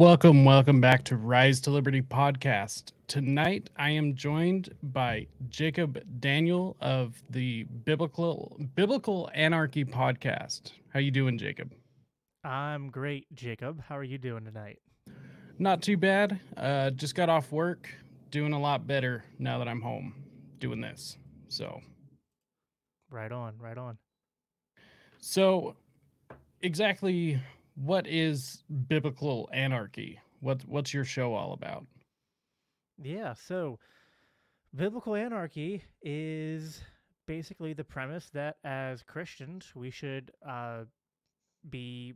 Welcome, welcome back to Rise to Liberty podcast. Tonight I am joined by Jacob Daniel of the Biblical Biblical Anarchy podcast. How you doing, Jacob? I'm great, Jacob. How are you doing tonight? Not too bad. Uh, just got off work, doing a lot better now that I'm home doing this. So, right on, right on. So, exactly what is biblical anarchy? What what's your show all about? Yeah, so biblical anarchy is basically the premise that as Christians we should uh, be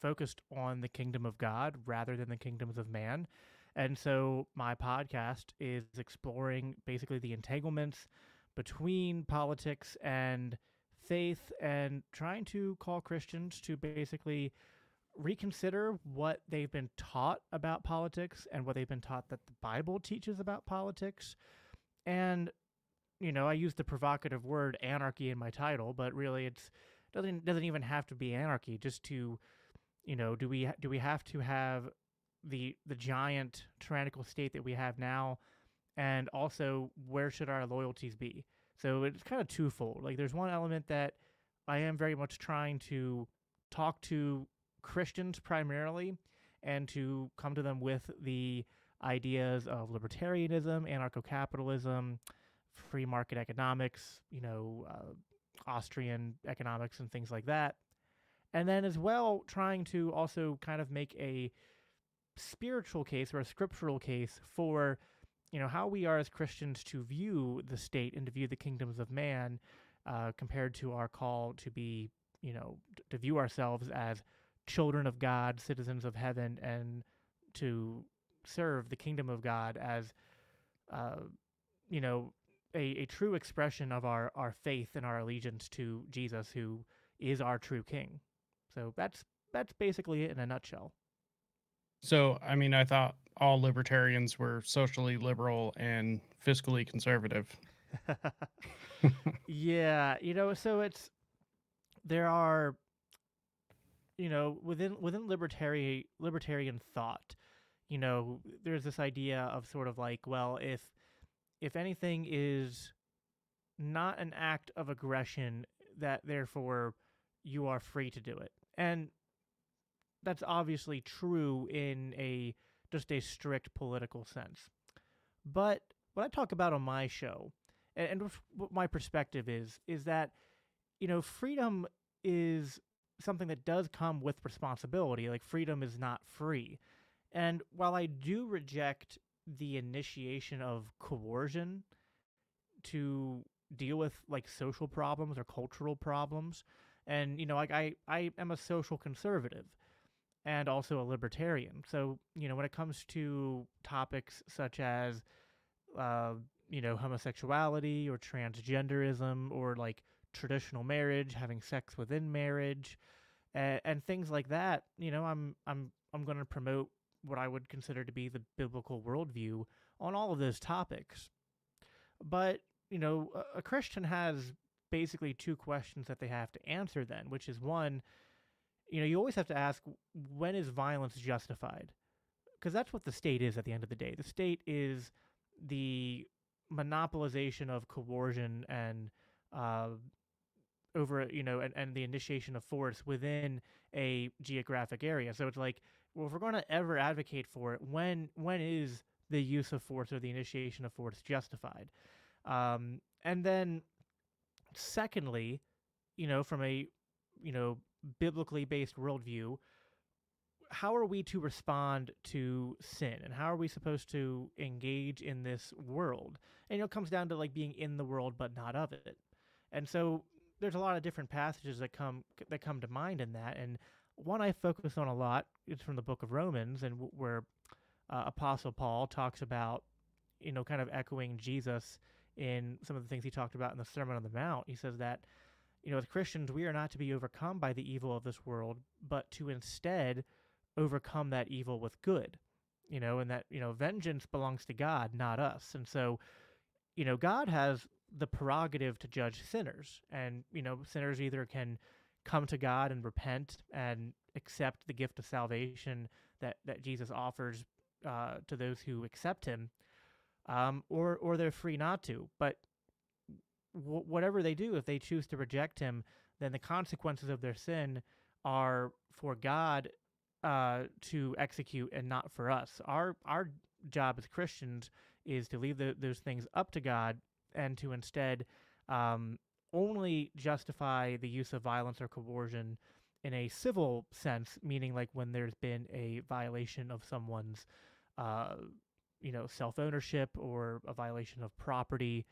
focused on the kingdom of God rather than the kingdoms of man. And so my podcast is exploring basically the entanglements between politics and faith and trying to call Christians to basically reconsider what they've been taught about politics and what they've been taught that the Bible teaches about politics. And you know, I use the provocative word anarchy in my title, but really it's doesn't doesn't even have to be anarchy just to you know, do we do we have to have the the giant tyrannical state that we have now and also where should our loyalties be? So it's kind of twofold. Like there's one element that I am very much trying to talk to Christians primarily and to come to them with the ideas of libertarianism, anarcho capitalism, free market economics, you know, uh, Austrian economics, and things like that. And then, as well, trying to also kind of make a spiritual case or a scriptural case for you know how we are as Christians to view the state and to view the kingdoms of man uh, compared to our call to be you know to view ourselves as children of God, citizens of heaven, and to serve the kingdom of God as, uh, you know, a, a true expression of our, our faith and our allegiance to Jesus, who is our true king. So that's that's basically it in a nutshell. So, I mean, I thought all libertarians were socially liberal and fiscally conservative. yeah, you know, so it's there are you know, within within libertarian libertarian thought, you know, there's this idea of sort of like, well, if if anything is not an act of aggression, that therefore you are free to do it. And that's obviously true in a just a strict political sense. But what I talk about on my show, and, and what my perspective is, is that, you know, freedom is something that does come with responsibility. Like freedom is not free. And while I do reject the initiation of coercion to deal with like social problems or cultural problems, and you know, like I I am a social conservative and also a libertarian. So, you know, when it comes to topics such as uh, you know, homosexuality or transgenderism or like traditional marriage, having sex within marriage, and, and things like that. You know, I'm I'm I'm going to promote what I would consider to be the biblical worldview on all of those topics. But you know, a, a Christian has basically two questions that they have to answer. Then, which is one, you know, you always have to ask when is violence justified? Because that's what the state is at the end of the day. The state is the monopolization of coercion and uh, over you know and, and the initiation of force within a geographic area. So it's like well if we're going to ever advocate for it when when is the use of force or the initiation of force justified? Um, and then secondly you know from a you know biblically based worldview how are we to respond to sin? And how are we supposed to engage in this world? And you know it comes down to like being in the world but not of it. And so there's a lot of different passages that come that come to mind in that, and one I focus on a lot is from the Book of Romans, and where uh, Apostle Paul talks about, you know, kind of echoing Jesus in some of the things he talked about in the Sermon on the Mount. He says that, you know, as Christians, we are not to be overcome by the evil of this world, but to instead overcome that evil with good. You know, and that you know, vengeance belongs to God, not us. And so, you know, God has the prerogative to judge sinners and you know sinners either can come to God and repent and accept the gift of salvation that that Jesus offers uh, to those who accept Him, um, or or they're free not to. But w- whatever they do, if they choose to reject Him, then the consequences of their sin are for God uh, to execute and not for us. Our our job as Christians is to leave the, those things up to God and to instead um, only justify the use of violence or coercion in a civil sense, meaning like when there's been a violation of someone's, uh, you know, self ownership or a violation of property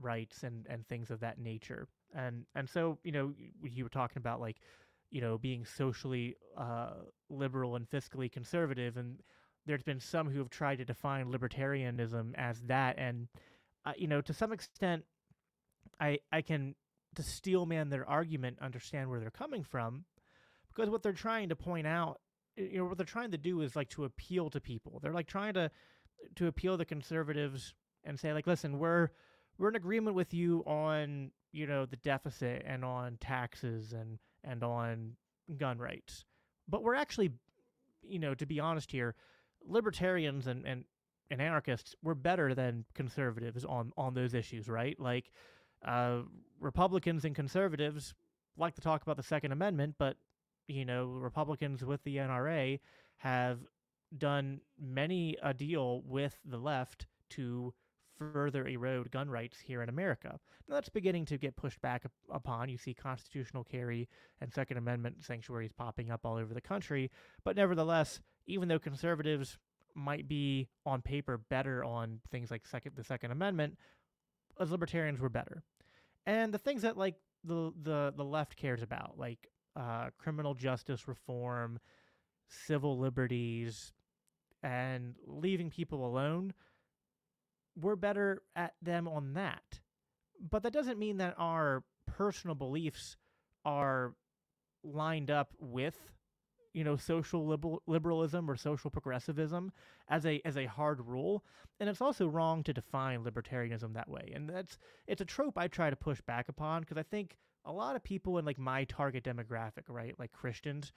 rights and and things of that nature. And and so you know you were talking about like you know being socially uh, liberal and fiscally conservative, and there's been some who have tried to define libertarianism as that, and uh, you know to some extent, I I can to steelman their argument, understand where they're coming from, because what they're trying to point out, you know, what they're trying to do is like to appeal to people. They're like trying to to appeal to conservatives and say like, listen, we're we're in agreement with you on you know the deficit and on taxes and and on gun rights, but we're actually, you know, to be honest here, libertarians and and and anarchists we're better than conservatives on on those issues, right? Like uh, Republicans and conservatives like to talk about the Second Amendment, but you know, Republicans with the NRA have done many a deal with the left to further erode gun rights here in America. Now, that's beginning to get pushed back upon. You see constitutional carry and Second Amendment sanctuaries popping up all over the country. But nevertheless, even though conservatives might be on paper better on things like second, the Second Amendment, as libertarians were better. And the things that like the the the left cares about, like uh, criminal justice reform, civil liberties, and leaving people alone, we're better at them on that. But that doesn't mean that our personal beliefs are lined up with you know social liberal, liberalism or social progressivism as a as a hard rule. And it's also wrong to define libertarianism that way. And that's it's a trope i try to push back upon because i think a lot of people in like my target demographic right like christians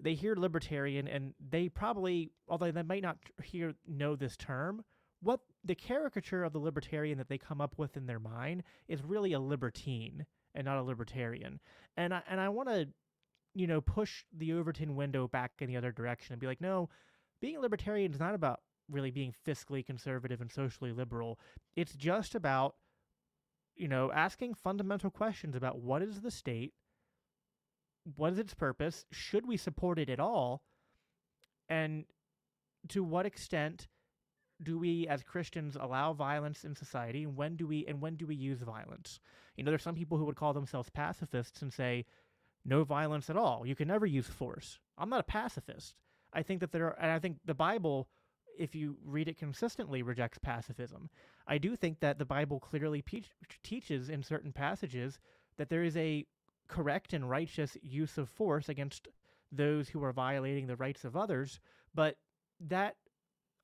they hear libertarian and they probably although they might not hear know this term what the caricature of the libertarian that they come up with in their mind is really a libertine and not a libertarian. And i and i want to you know, push the Overton window back in the other direction and be like, no, being a libertarian is not about really being fiscally conservative and socially liberal. It's just about, you know, asking fundamental questions about what is the state, what is its purpose, should we support it at all, and to what extent do we as Christians allow violence in society and when do we and when do we use violence? You know, there's some people who would call themselves pacifists and say, no violence at all. You can never use force. I'm not a pacifist. I think that there are, and I think the Bible, if you read it consistently, rejects pacifism. I do think that the Bible clearly pe- teaches in certain passages that there is a correct and righteous use of force against those who are violating the rights of others, but that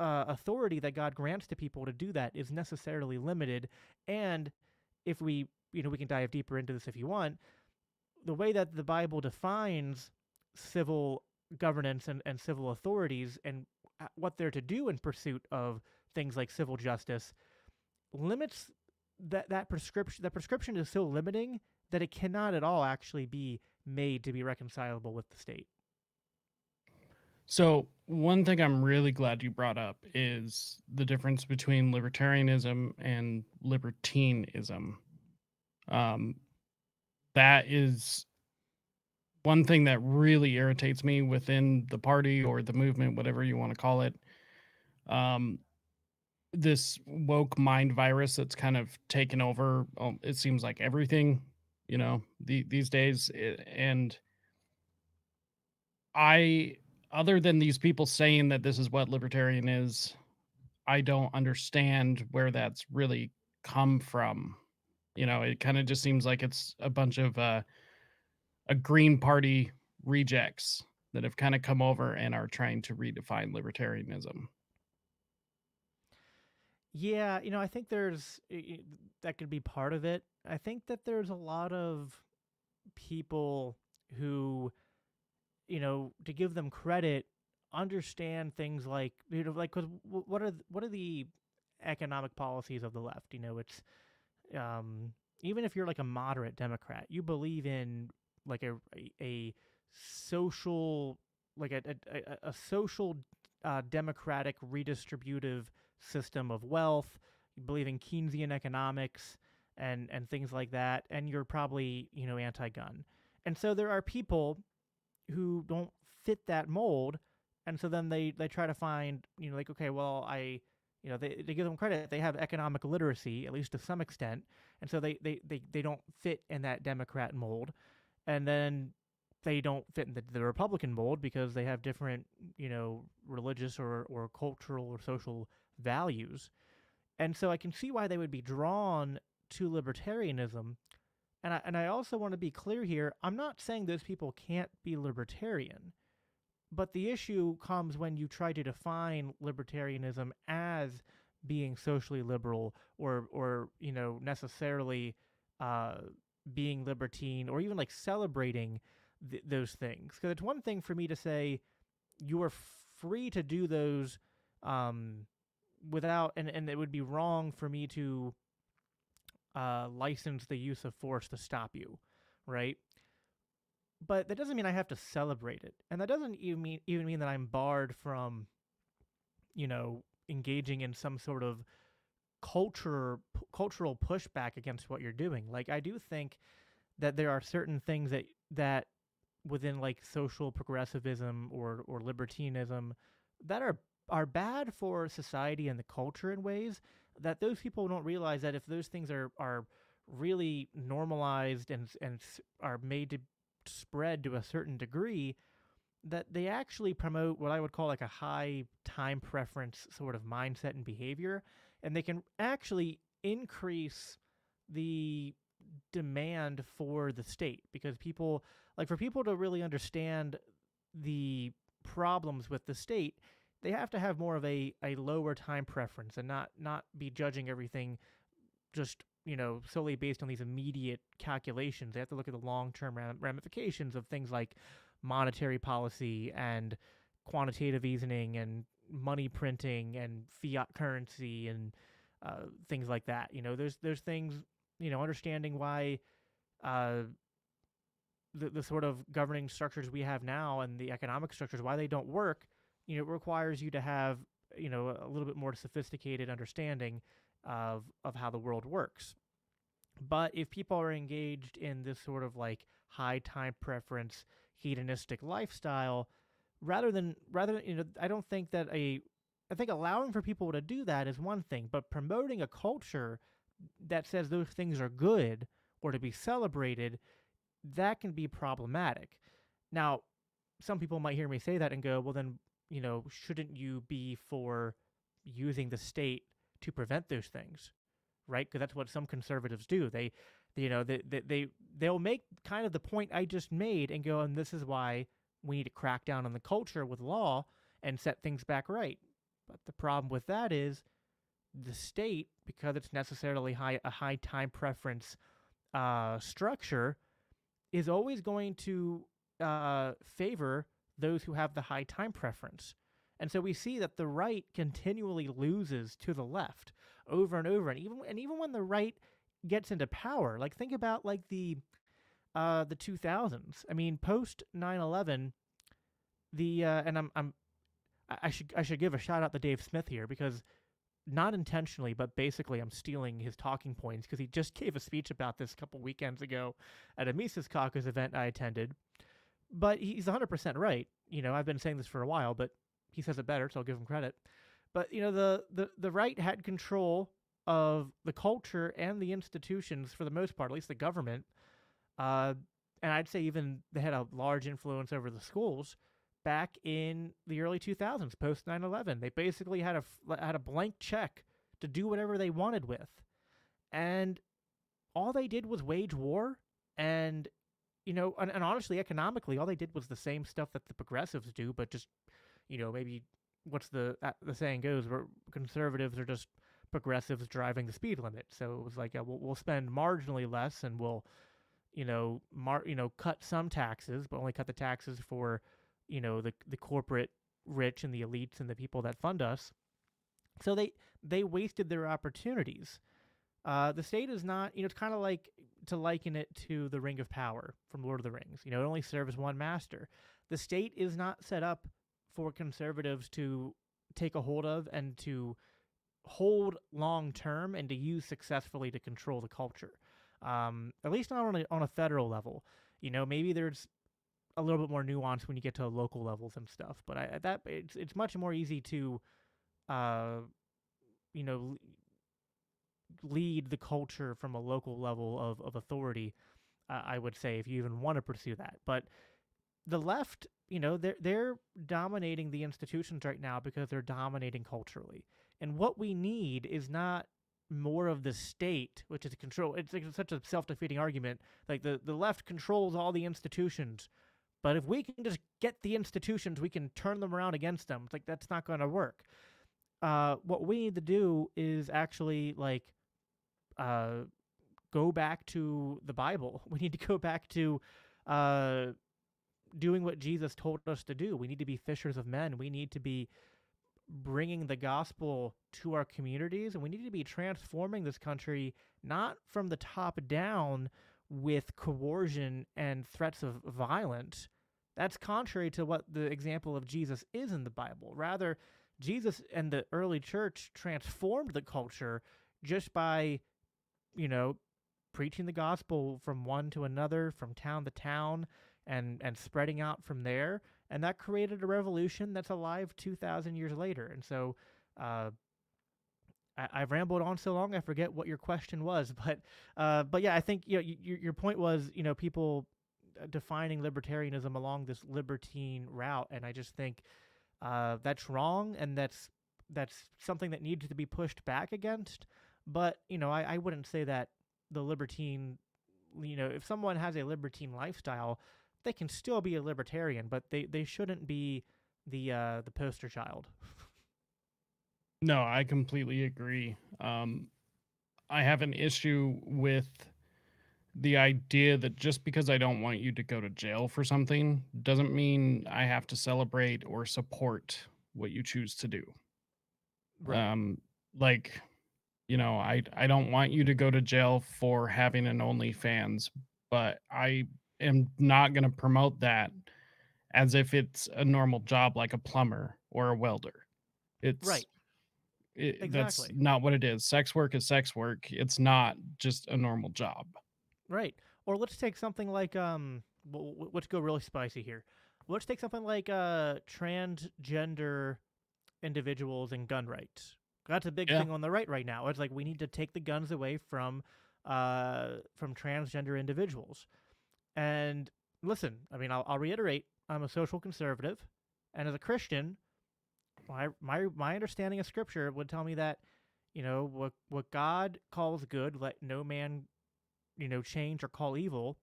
uh, authority that God grants to people to do that is necessarily limited. And if we, you know, we can dive deeper into this if you want the way that the Bible defines civil governance and, and civil authorities and what they're to do in pursuit of things like civil justice limits that that prescription that prescription is so limiting that it cannot at all actually be made to be reconcilable with the state. So, one thing I'm really glad you brought up is the difference between libertarianism and libertinism. Um, that is one thing that really irritates me within the party or the movement, whatever you want to call it. Um, this woke mind virus that's kind of taken over. Um, it seems like everything, you know, the, these days. Eh, and I, other than these people saying that this is what libertarian is, I don't understand where that's really come from. You know, it kind of just seems like it's a bunch of uh, a Green Party rejects that have kind of come over and are trying to redefine libertarianism. Yeah, you know, I think there's that could be part of it. I think that there's a lot of people who, you know, to give them credit, understand things like you know, like what are what are the economic policies of the left? You know, it's um, even if you're like a moderate Democrat, you believe in like a a, social like a a, a- a social uh, democratic redistributive system of wealth. You believe in Keynesian economics and and things like that, and you're probably you know anti-gun. And so there are people who don't fit that mold, and so then they they try to find you know like okay, well I you know they, they give them credit they have economic literacy at least to some extent and so they, they, they, they don't fit in that democrat mold. And then they don't fit in the, the republican mold because they have different you know religious or, or cultural or social values. And so i can see why they would be drawn to libertarianism. And I, and I also want to be clear here i'm not saying those people can't be libertarian but the issue comes when you try to define libertarianism as being socially liberal or or you know necessarily uh, being libertine or even like celebrating th- those things. Because it's one thing for me to say you are free to do those um, without and, and it would be wrong for me to uh, license the use of force to stop you right but that doesn't mean I have to celebrate it, and that doesn't even mean even mean that I'm barred from, you know, engaging in some sort of culture p- cultural pushback against what you're doing. Like I do think that there are certain things that that within like social progressivism or or libertinism that are are bad for society and the culture in ways that those people don't realize that if those things are are really normalized and and are made to spread to a certain degree that they actually promote what I would call like a high time preference sort of mindset and behavior and they can actually increase the demand for the state because people like for people to really understand the problems with the state they have to have more of a, a lower time preference and not not be judging everything just you know solely based on these immediate calculations they have to look at the long-term ramifications of things like monetary policy and quantitative easing and money printing and fiat currency and uh, things like that. You know there's there's things you know understanding why uh, the, the sort of governing structures we have now and the economic structures why they don't work you know it requires you to have you know a little bit more sophisticated understanding of of how the world works. But if people are engaged in this sort of like high time preference hedonistic lifestyle, rather than rather you know, I don't think that a I think allowing for people to do that is one thing, but promoting a culture that says those things are good or to be celebrated, that can be problematic. Now, some people might hear me say that and go, well, then, you know, shouldn't you be for using the state to prevent those things, right? Because that's what some conservatives do. They, you know, they, they, they they'll make kind of the point I just made and go, and this is why we need to crack down on the culture with law and set things back right. But the problem with that is the state, because it's necessarily high a high time preference uh, structure, is always going to uh, favor those who have the high time preference. And so we see that the right continually loses to the left over and over, and even and even when the right gets into power, like think about like the uh, the 2000s. I mean, post 9/11, the uh, and I'm I'm I should I should give a shout out to Dave Smith here because not intentionally, but basically I'm stealing his talking points because he just gave a speech about this a couple weekends ago at a Mises Caucus event I attended. But he's 100% right. You know, I've been saying this for a while, but he says it better, so I'll give him credit. But you know, the the the right had control of the culture and the institutions for the most part, at least the government. Uh, and I'd say even they had a large influence over the schools back in the early 2000s, post 9/11. They basically had a had a blank check to do whatever they wanted with, and all they did was wage war. And you know, and, and honestly, economically, all they did was the same stuff that the progressives do, but just you know, maybe what's the uh, the saying goes, where conservatives are just progressives driving the speed limit. So it was like, uh, we'll, we'll spend marginally less, and we'll, you know, mar- you know, cut some taxes, but only cut the taxes for, you know, the the corporate rich and the elites and the people that fund us. So they they wasted their opportunities. Uh, the state is not, you know, it's kind of like to liken it to the Ring of Power from Lord of the Rings. You know, it only serves one master. The state is not set up for conservatives to take a hold of and to hold long term and to use successfully to control the culture. Um, at least not on a, on a federal level. You know, maybe there's a little bit more nuance when you get to local levels and stuff. But I that it's it's much more easy to, uh, you know, lead the culture from a local level of of authority. Uh, I would say if you even want to pursue that, but the left, you know, they're they're dominating the institutions right now because they're dominating culturally. And what we need is not more of the state, which is control. It's like such a self-defeating argument. Like the the left controls all the institutions, but if we can just get the institutions, we can turn them around against them. It's like that's not going to work. Uh, what we need to do is actually like uh, go back to the Bible. We need to go back to uh, doing what Jesus told us to do. We need to be fishers of men. We need to be bringing the gospel to our communities and we need to be transforming this country not from the top down with coercion and threats of violence that's contrary to what the example of Jesus is in the Bible rather Jesus and the early church transformed the culture just by you know preaching the gospel from one to another from town to town and and spreading out from there and that created a revolution that's alive 2000 years later. And so uh, I, have rambled on so long I forget what your question was but uh, but yeah I think you know, your your point was you know people uh, defining libertarianism along this libertine route and I just think uh, that's wrong and that's that's something that needs to be pushed back against. But you know I, I wouldn't say that the libertine you know if someone has a libertine lifestyle they can still be a libertarian, but they, they shouldn't be the uh, the poster child. no, I completely agree. Um, I have an issue with the idea that just because I don't want you to go to jail for something doesn't mean I have to celebrate or support what you choose to do. Right. Um, like, you know, I I don't want you to go to jail for having an OnlyFans, but I am not going to promote that as if it's a normal job like a plumber or a welder. It's right. It, exactly. That's not what it is. Sex work is sex work. It's not just a normal job. Right. Or let's take something like um. Let's go really spicy here. Let's take something like uh transgender individuals and gun rights. That's a big yeah. thing on the right right now. It's like we need to take the guns away from uh from transgender individuals. And listen, I mean, I'll, I'll reiterate, I'm a social conservative, and as a Christian, my my my understanding of Scripture would tell me that, you know, what what God calls good, let no man, you know, change or call evil.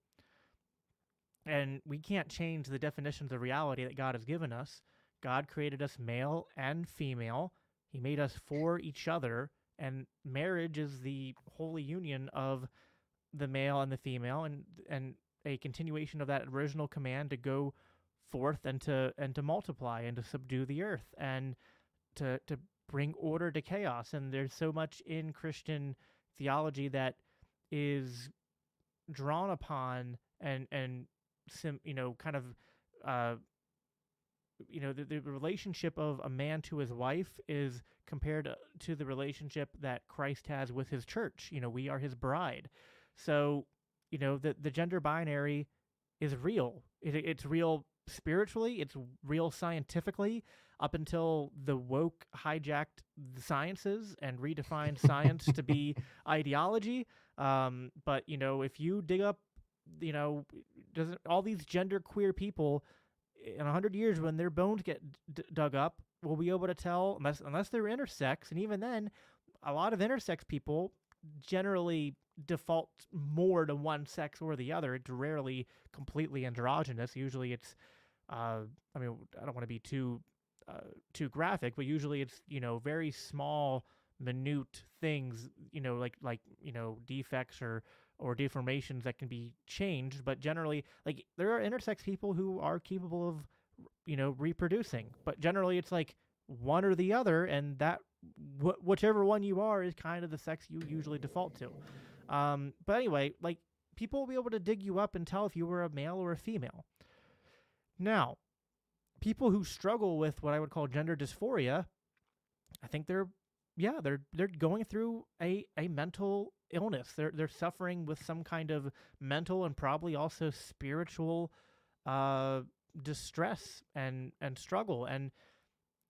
And we can't change the definitions of reality that God has given us. God created us male and female. He made us for each other, and marriage is the holy union of the male and the female, and and a continuation of that original command to go forth and to and to multiply and to subdue the earth and to to bring order to chaos. And there's so much in christian theology that is drawn upon and and sim, you know kind of uh you know the, the relationship of a man to his wife is compared to the relationship that christ has with his church. You know we are his bride. So you know the the gender binary is real. It, it's real spiritually. It's real scientifically. Up until the woke hijacked the sciences and redefined science to be ideology. Um, but you know, if you dig up, you know, doesn't all these gender queer people in a hundred years when their bones get d- dug up, will be able to tell unless unless they're intersex, and even then, a lot of intersex people generally default more to one sex or the other. It's rarely completely androgynous. Usually, it's uh, I mean, I don't want to be too uh, too graphic, but usually it's you know very small, minute things. You know, like like you know defects or or deformations that can be changed, but generally, like there are intersex people who are capable of, you know, reproducing, but generally it's like one or the other, and that wh- whichever one you are is kind of the sex you usually default to. Um, but anyway, like people will be able to dig you up and tell if you were a male or a female. Now, people who struggle with what I would call gender dysphoria, I think they're yeah, they're they're going through a, a mental illness. They're they're suffering with some kind of mental and probably also spiritual uh, distress and and struggle. And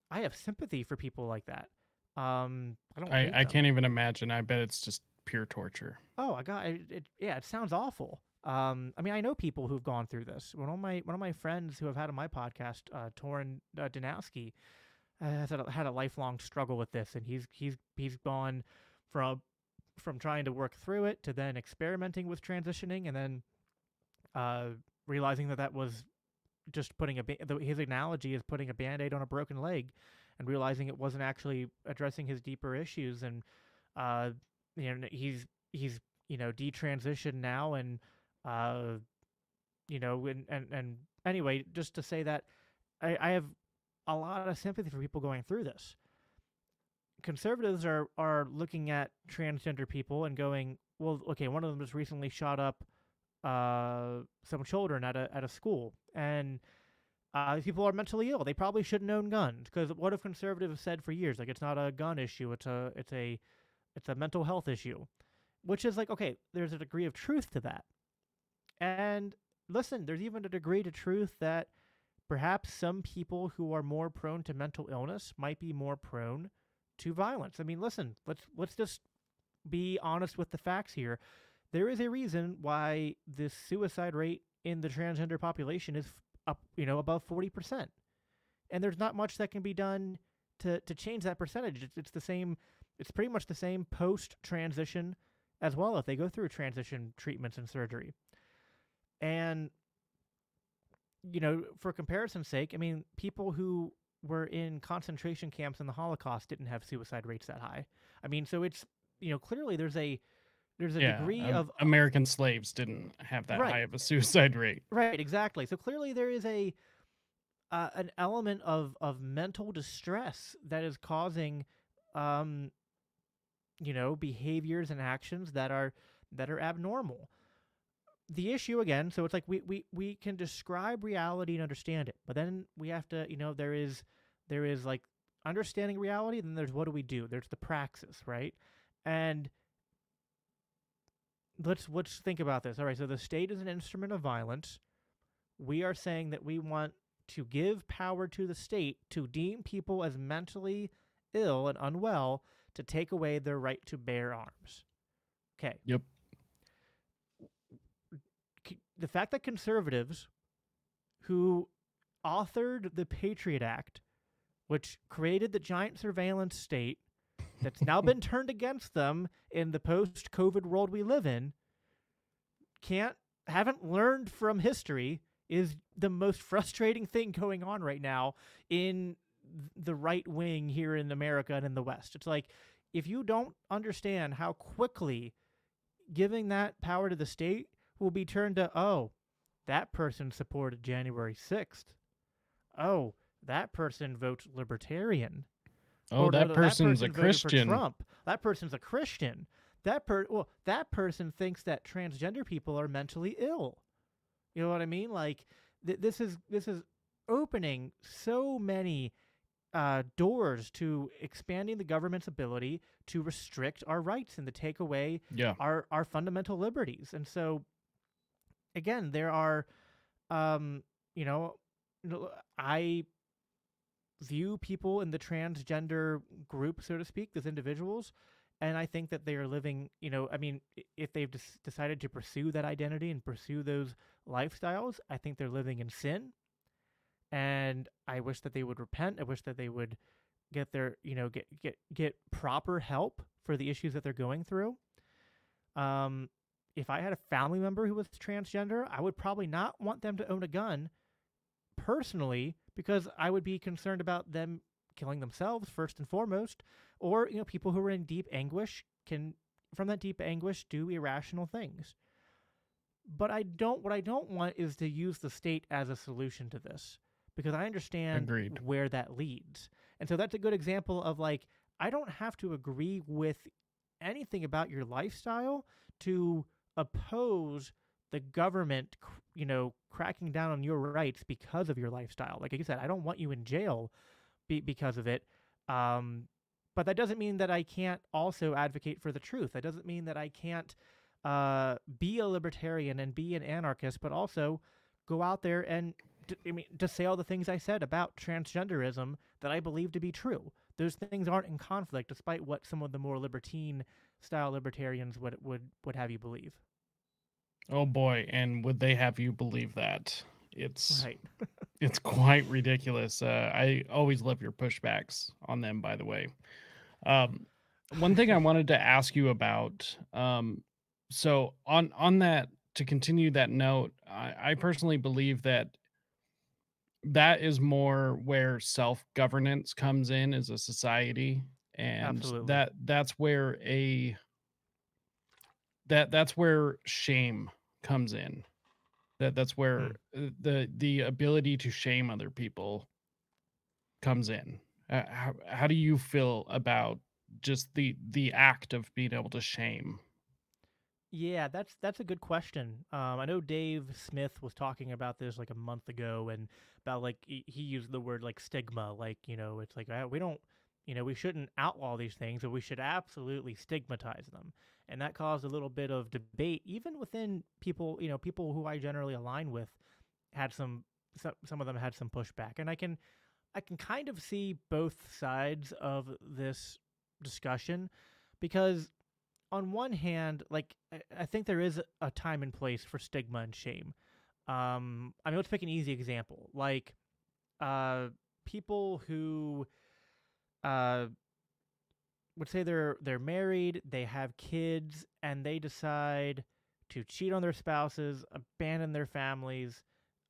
I have sympathy for people like that. Um, I don't. I, I can't even imagine. I bet it's just pure torture. Oh, I got it, it. Yeah, it sounds awful. Um, I mean, I know people who've gone through this. One of my one of my friends who have had on my podcast, uh, Torin uh, Danowski, uh, has had a, had a lifelong struggle with this, and he's he's he's gone from from trying to work through it to then experimenting with transitioning, and then uh, realizing that that was just putting a ba- his analogy is putting a band-aid on a broken leg and realizing it wasn't actually addressing his deeper issues and uh you know he's he's you know detransitioned now and uh you know and and, and anyway just to say that I, I have a lot of sympathy for people going through this conservatives are are looking at transgender people and going well okay one of them just recently shot up uh some children at a at a school and uh, these people are mentally ill. They probably shouldn't own guns because what have conservatives said for years? Like it's not a gun issue. It's a it's a it's a mental health issue, which is like okay. There's a degree of truth to that, and listen, there's even a degree to truth that perhaps some people who are more prone to mental illness might be more prone to violence. I mean, listen, let's let's just be honest with the facts here. There is a reason why the suicide rate in the transgender population is up, you know, above 40%. And there's not much that can be done to to change that percentage. It's, it's the same it's pretty much the same post transition as well if they go through transition treatments and surgery. And you know, for comparison's sake, I mean, people who were in concentration camps in the Holocaust didn't have suicide rates that high. I mean, so it's you know, clearly there's a there's a yeah, degree um, of American slaves didn't have that Right. high of a suicide rate. Right, exactly. So clearly there is a uh, an element of of mental distress that is causing um you know behaviors and actions that are that are abnormal. The issue again, so it's like we we we can describe reality and understand it, but then we have to, you know, there is there is like understanding reality, then there's what do we do? There's the praxis, right? And let's let's think about this. All right, so the state is an instrument of violence. We are saying that we want to give power to the state to deem people as mentally ill and unwell to take away their right to bear arms. Okay. Yep. The fact that conservatives who authored the Patriot Act, which created the giant surveillance state that's now been turned against them in the post COVID world we live in, can't haven't learned from history is the most frustrating thing going on right now in the right wing here in America and in the West. It's like if you don't understand how quickly giving that power to the state will be turned to, oh, that person supported January 6th. Oh, that person votes libertarian. Oh, that no, person's a person for Christian. Trump. That person's a Christian. That per well, that person thinks that transgender people are mentally ill. You know what I mean? Like th- this is this is opening so many uh, doors to expanding the government's ability to restrict our rights and to take away Yeah. our our fundamental liberties. And so again, there are um, you know, I view people in the transgender group, so to speak, as individuals. And I think that they are living, you know, I mean, if they've des- decided to pursue that identity and pursue those lifestyles, I think they're living in sin. And I wish that they would repent. I wish that they would get their, you know, get get get proper help for the issues that they're going through. Um, if I had a family member who was transgender, I would probably not want them to own a gun personally because I would be concerned about them killing themselves first and foremost, or you know people who are in deep anguish can from that deep anguish do irrational things. But I don't what I don't want is to use the state as a solution to this because I understand Agreed. where that leads. And so that's a good example of like I don't have to agree with anything about your lifestyle to oppose the government, you know, cracking down on your rights because of your lifestyle. Like I said, I don't want you in jail be- because of it. Um, but that doesn't mean that I can't also advocate for the truth. That doesn't mean that I can't uh, be a libertarian and be an anarchist, but also go out there and d- I mean to say all the things I said about transgenderism that I believe to be true. Those things aren't in conflict, despite what some of the more libertine style libertarians would would would have you believe. Oh boy, and would they have you believe that? It's Right. it's quite ridiculous. Uh, I always love your pushbacks on them, by the way. Um, one thing I wanted to ask you about. Um, so on on that to continue that note, I, I personally believe that that is more where self governance comes in as a society, and Absolutely. that that's where a that that's where shame comes in. That that's where uh, the the ability to shame other people comes in. Uh, how, how do you feel about just the the act of being able to shame Yeah, that's that's a good question. Um, I know Dave Smith was talking about this like a month ago, and about like he, used the word like stigma, like you know, it's like uh, we don't, you know, we shouldn't outlaw these things, but we should absolutely stigmatize them, and that caused a little bit of debate, even within people, you know, people who I generally align with, had some some some of them had some pushback, and I can I can kind of see both sides of this discussion because on one hand, like I, think there is a time and place for stigma and shame. Um, I mean, let's pick an easy example, like uh, people who uh, would say they're they're married, they have kids, and they decide to cheat on their spouses, abandon their families,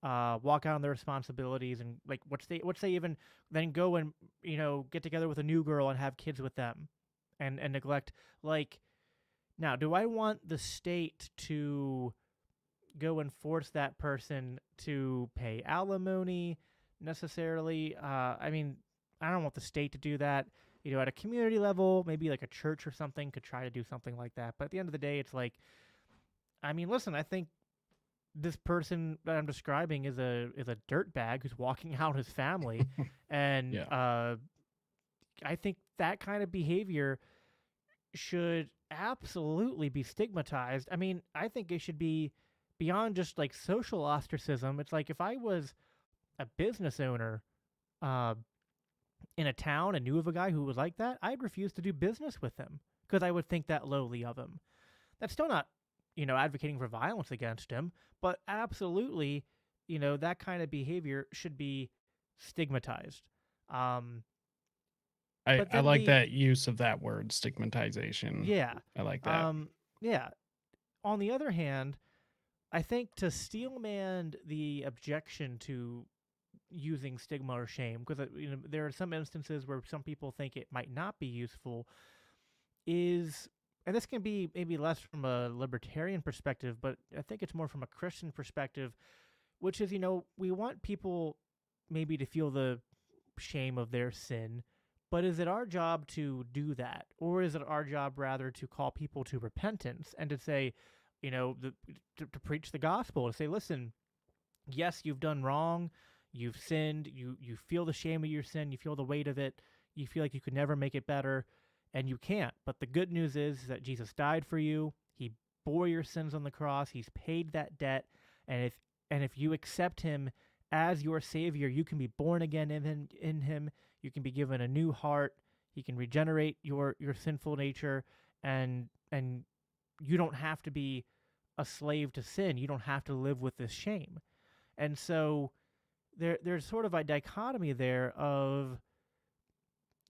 uh, walk out on their responsibilities, and like what's they what's they even then go and you know get together with a new girl and have kids with them, and and neglect like now, do I want the state to go and force that person to pay alimony necessarily? Uh, I mean, I don't want the state to do that. You know, at a community level, maybe like a church or something could try to do something like that. But at the end of the day, it's like, I mean, listen, I think this person that I'm describing is a is a dirtbag who's walking out his family, and Yeah. uh, I think that kind of behavior should absolutely be stigmatized. I mean, I think it should be beyond just like social ostracism. It's like if I was a business owner uh, in a town and knew of a guy who was like that, I'd refuse to do business with him because I would think that lowly of him. That's still not, you know, advocating for violence against him, but absolutely, you know, that kind of behavior should be stigmatized. Um, i, I like the- that use of that word stigmatization yeah. i like that Um, yeah. On the other hand, I think to steelman the objection to using stigma or shame, because you know there are some instances where some people think it might not be useful, is and this can be maybe less from a libertarian perspective, but I think it's more from a Christian perspective, which is you know we want people maybe to feel the shame of their sin, but is it our job to do that? Or is it our job rather to call people to repentance and to say, you know, the, to, to preach the gospel, to say, listen, yes, you've done wrong, you've sinned, you, you feel the shame of your sin, you feel the weight of it, you feel like you could never make it better, and you can't. But the good news is, that Jesus died for you, he bore your sins on the cross, he's paid that debt, and if and if you accept him as your savior, you can be born again in in him you can be given a new heart. He can regenerate your your sinful nature and and you don't have to be a slave to sin. You don't have to live with this shame. And so there there's sort of a dichotomy there of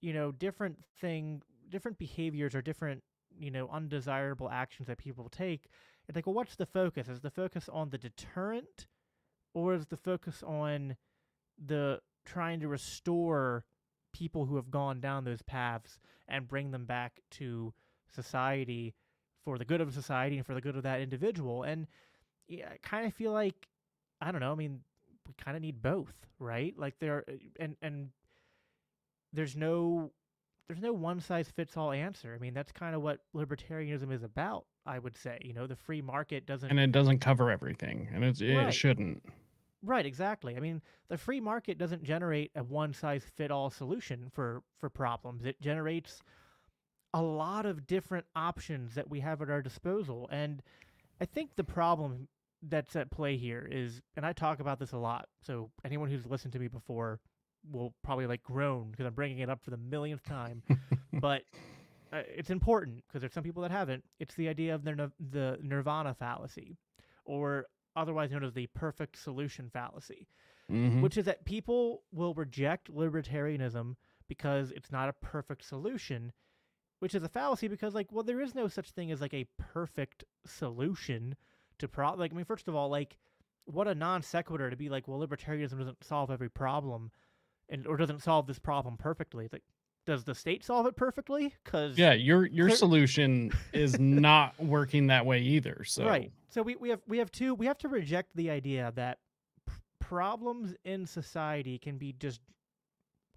you know different thing different behaviors or different you know undesirable actions that people take. It's like well what's the focus? Is the focus on the deterrent or is the focus on the trying to restore people who have gone down those paths and bring them back to society for the good of society and for the good of that individual. And yeah, I kind of feel like I don't know. I mean, we kind of need both, right? Like there and and there's no there's no one size fits all answer. I mean, that's kind of what libertarianism is about, I would say. You know, the free market doesn't and it doesn't cover everything, and it's, it Right. shouldn't. Right, exactly. I mean, the free market doesn't generate a one size fit all solution for for problems. It generates a lot of different options that we have at our disposal. And I think the problem that's at play here is and I talk about this a lot. So anyone who's listened to me before will probably like groan because I'm bringing it up for the millionth time. but uh, it's important because there's some people that haven't. It's the idea of the the nirvana fallacy or otherwise known as the perfect solution fallacy, Mhm. which is that people will reject libertarianism because it's not a perfect solution, which is a fallacy because like well there is no such thing as like a perfect solution to pro like I mean first of all like what a non sequitur to be like well libertarianism doesn't solve every problem and or doesn't solve this problem perfectly. It's like does the state solve it perfectly? Cuz Yeah, your your Clear- solution is not working that way either. So Right. So we, we have we have two we have to reject the idea that p- problems in society can be just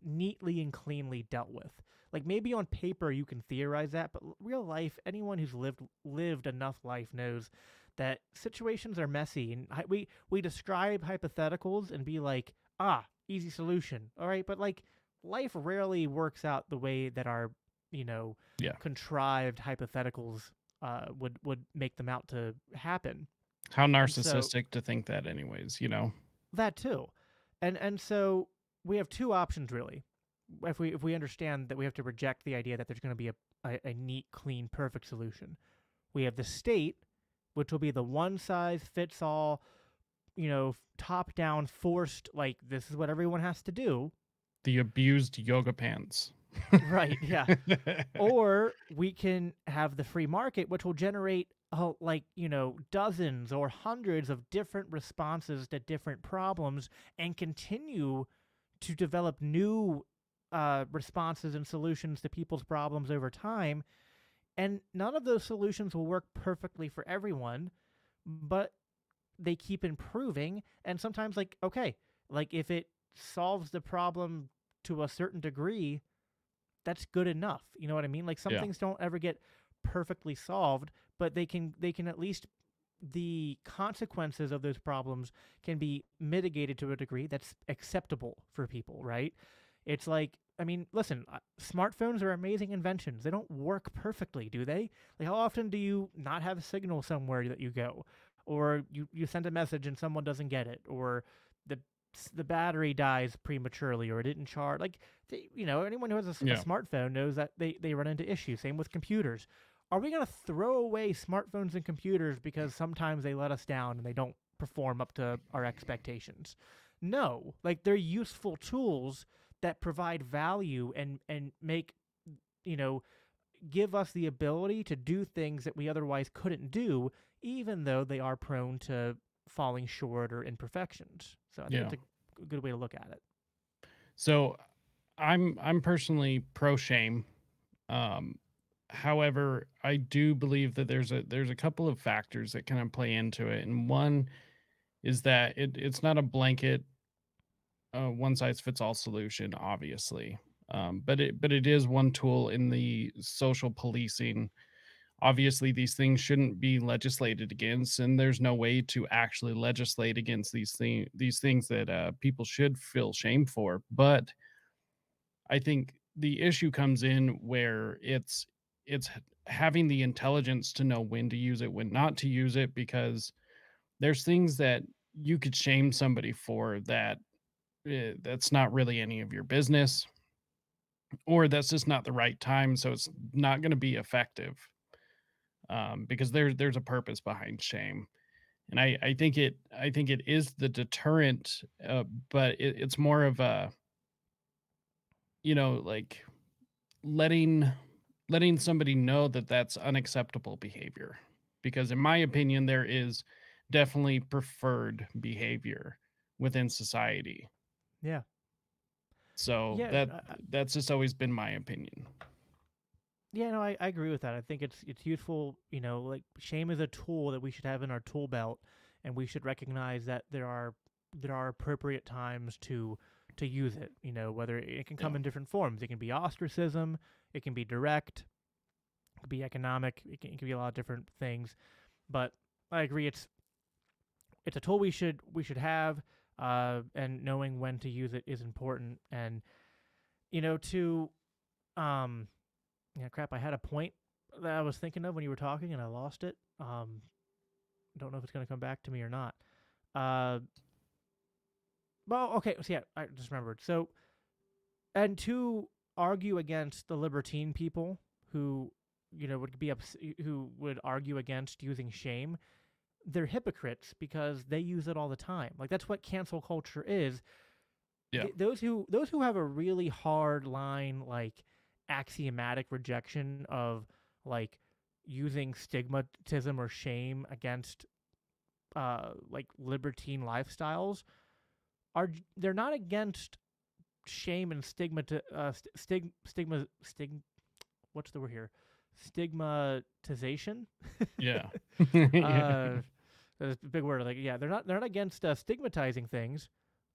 neatly and cleanly dealt with. Like maybe on paper you can theorize that, but real life, anyone who's lived lived enough life knows that situations are messy and hi- we we describe hypotheticals and be like, "Ah, easy solution." All right, but like life rarely works out the way that our, you know, Yeah. contrived hypotheticals uh, would would make them out to happen. how so- narcissistic to think that, anyways. You know. That too, and and so we have two options really. If we if we understand that we have to reject the idea that there's going to be a, a a neat, clean, perfect solution, we have the state, which will be the one size fits all, you know, top down forced like this is what everyone has to do. The abused yoga pants. right? Yeah. or we can have the free market which will generate uh, like you know dozens or hundreds of different responses to different problems and continue to develop new uh, responses and solutions to people's problems over time and none of those solutions will work perfectly for everyone but they keep improving and sometimes like okay like if it solves the problem to a certain degree that's good enough. You know what I mean? Like some Yeah. things don't ever get perfectly solved, but they can they can at least the consequences of those problems can be mitigated to a degree that's acceptable for people, right? It's like I mean, listen, smartphones are amazing inventions. They don't work perfectly, do they? Like how often do you not have a signal somewhere that you go or you you send a message and someone doesn't get it or the the battery dies prematurely or it didn't charge like you know anyone who has a, Yeah. smartphone knows that they, they run into issues. Same with computers. Are we going to throw away smartphones and computers because sometimes they let us down and they don't perform up to our expectations? No. Like they're useful tools that provide value and and make you know give us the ability to do things that we otherwise couldn't do even though they are prone to falling short or imperfections so i think Yeah. it's a good way to look at it So I'm I'm personally pro shame. Um however, I do believe that there's a there's a couple of factors that kind of play into it. And one is that it it's not a blanket uh, one size fits all solution, obviously. Um, but it but it is one tool in the social policing. Obviously, these things shouldn't be legislated against, and there's no way to actually legislate against these things these things that uh, people should feel shame for. But I think the issue comes in where it's it's having the intelligence to know when to use it, when not to use it, because there's things that you could shame somebody for that eh, that's not really any of your business, or that's just not the right time, so it's not going to be effective. Um, because there's there's a purpose behind shame, and I I think it I think it is the deterrent, uh, but it, it's more of a you know like letting letting somebody know that that's unacceptable behavior. Because in my opinion there is definitely preferred behavior within society. Yeah. So Yeah, that I- that's just always been my opinion Yeah, no, I, I agree with that. I think it's it's useful. You know, like shame is a tool that we should have in our tool belt, and we should recognize that there are there are appropriate times to to use it. You know, whether it can come Yeah. in different forms. It can be ostracism. It can be direct. It can be economic. It can, it can be a lot of different things. But I agree. It's it's a tool we should we should have, uh, and knowing when to use it is important. And you know, to um, yeah, crap. I had a point that I was thinking of when you were talking, and I lost it. Um, don't know if it's gonna come back to me or not. Uh, well, okay. So yeah, I just remembered. So, and to argue against the libertine people who, you know, would be ups- who would argue against using shame, they're hypocrites because they use it all the time. Like that's what cancel culture is. Yeah. Th- those who those who have a really hard line, like axiomatic rejection of like using stigmatism or shame against uh like libertine lifestyles are they're not against shame and stigma uh st- stig stigma stig what's the word here? Stigmatization? Yeah. uh that's a big word like yeah they're not they're not against uh, stigmatizing things.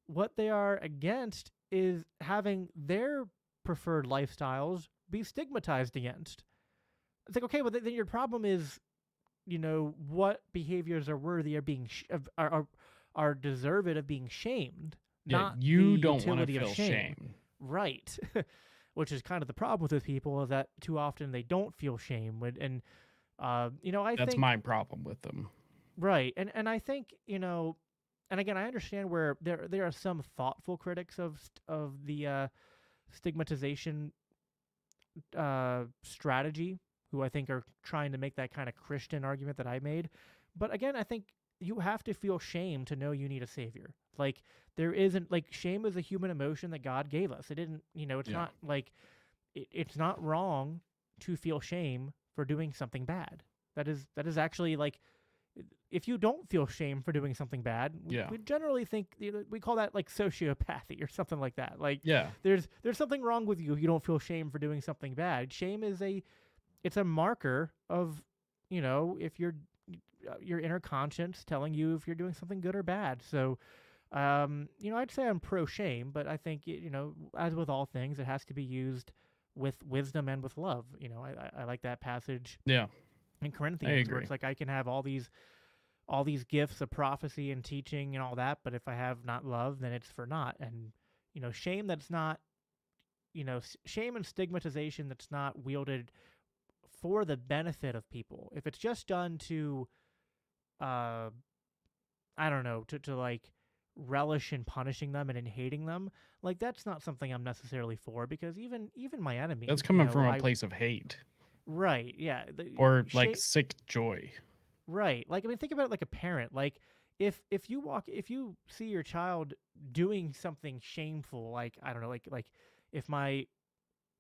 What they are against is having their preferred lifestyles be stigmatized against it's like okay well then your problem is you know what behaviors are worthy of being sh- of, are, are are deserved of being shamed yeah. not You don't want to feel shame. shame. Right. Which is kind of the problem with those people is that too often they don't feel shame. When, and, uh, you know, I That's think. my problem with them. Right. And, and I think, you know, and again, I understand where there there are some thoughtful critics of st- of the uh, stigmatization uh, strategy who I think are trying to make that kind of Christian argument that I made. But again, I think you have to feel shame to know you need a savior. Like there isn't like shame is a human emotion that God gave us. It didn't, you know, it's Yeah. not like it, it's not wrong to feel shame for doing something bad. That is that is actually like if you don't feel shame for doing something bad, we, Yeah. we generally think you know, we call that like sociopathy or something like that. Like Yeah. there's there's something wrong with you if you don't feel shame for doing something bad. Shame is a it's a marker of you know if you're uh, your inner conscience telling you if you're doing something good or bad. So um, you know, I'd say I'm pro shame, but I think you know, as with all things, it has to be used with wisdom and with love. You know, I, I like that passage Yeah. In Corinthians where it's like I can have all these all these gifts of prophecy and teaching and all that, but if I have not love, then it's for naught. And you know, shame that's not you know, shame and stigmatization that's not wielded for the benefit of people. If it's just done to uh I don't know, to to like relish in punishing them and in hating them, like that's not something I'm necessarily for because even even my enemies That's you coming know, from a I- place of hate Right, yeah. the- uh, or sha- like sick joy. Right. Like I mean think about it like a parent. Like if if you walk if you see your child doing something shameful like I don't know like like if my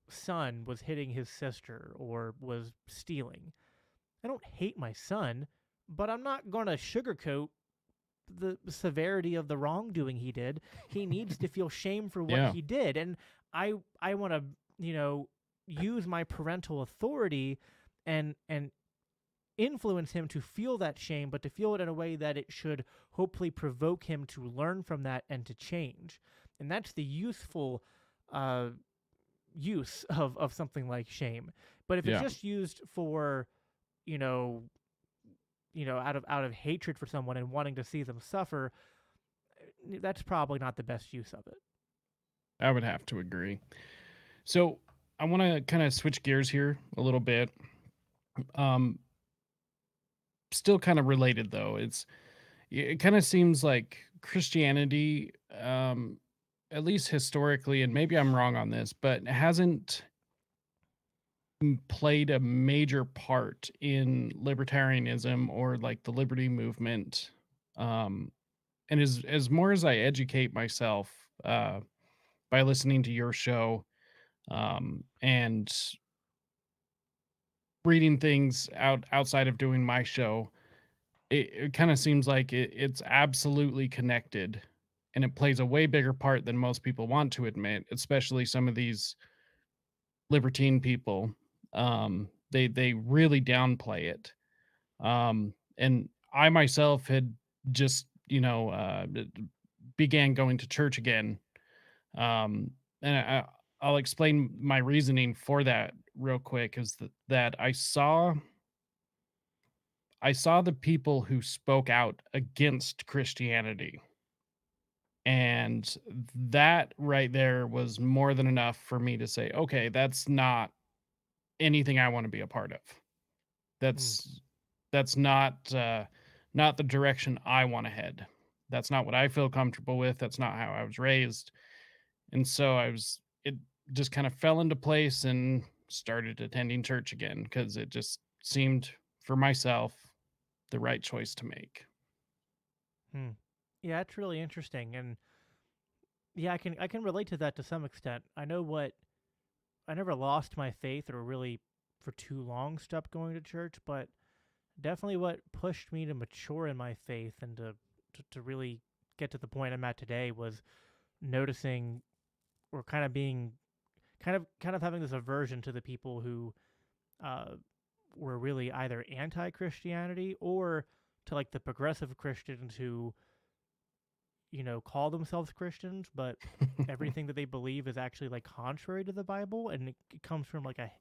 son was hitting his sister or was stealing. I don't hate my son, but I'm not going to sugarcoat the severity of the wrongdoing he did. He needs to feel shame for what Yeah. he did and I I want to, you know, use my parental authority and and influence him to feel that shame, but to feel it in a way that it should hopefully provoke him to learn from that and to change. And that's the useful uh, use of, of something like shame. But if Yeah. it's just used for, you know, you know, out of out of hatred for someone and wanting to see them suffer, that's probably not the best use of it. I would have to agree. So I want to kind of switch gears here a little bit. Um, still kind of related though. It's it kind of seems like Christianity, um, at least historically, and maybe I'm wrong on this, but hasn't played a major part in libertarianism or like the liberty movement. Um, and as as more as I educate myself, uh, by listening to your show um, and reading things out outside of doing my show it, it kind of seems like it, it's absolutely connected and it plays a way bigger part than most people want to admit especially some of these libertine people Um, they they really downplay it. Um, and I myself had just you know uh, began going to church again. Um, and I, I'll explain my reasoning for that real quick. Is that that I saw I saw the people who spoke out against Christianity. And that right there was more than enough for me to say, okay, that's not anything I want to be a part of. Mm. That's that's not uh not the direction I want to head. That's not what I feel comfortable with. That's not how I was raised. And so I was just kind of fell into place and started attending church again because it just seemed for myself the right choice to make. Hmm. Yeah, it's really interesting, and yeah, I can I can relate to that to some extent. I know what I never lost my faith or really for too long stopped going to church, but definitely what pushed me to mature in my faith and to to, to really get to the point I'm at today was noticing or kind of being kind of kind of having this aversion to the people who uh, were really either anti-Christianity or to like the progressive Christians who you know call themselves Christians but everything that they believe is actually like contrary to the Bible and it, it comes from like a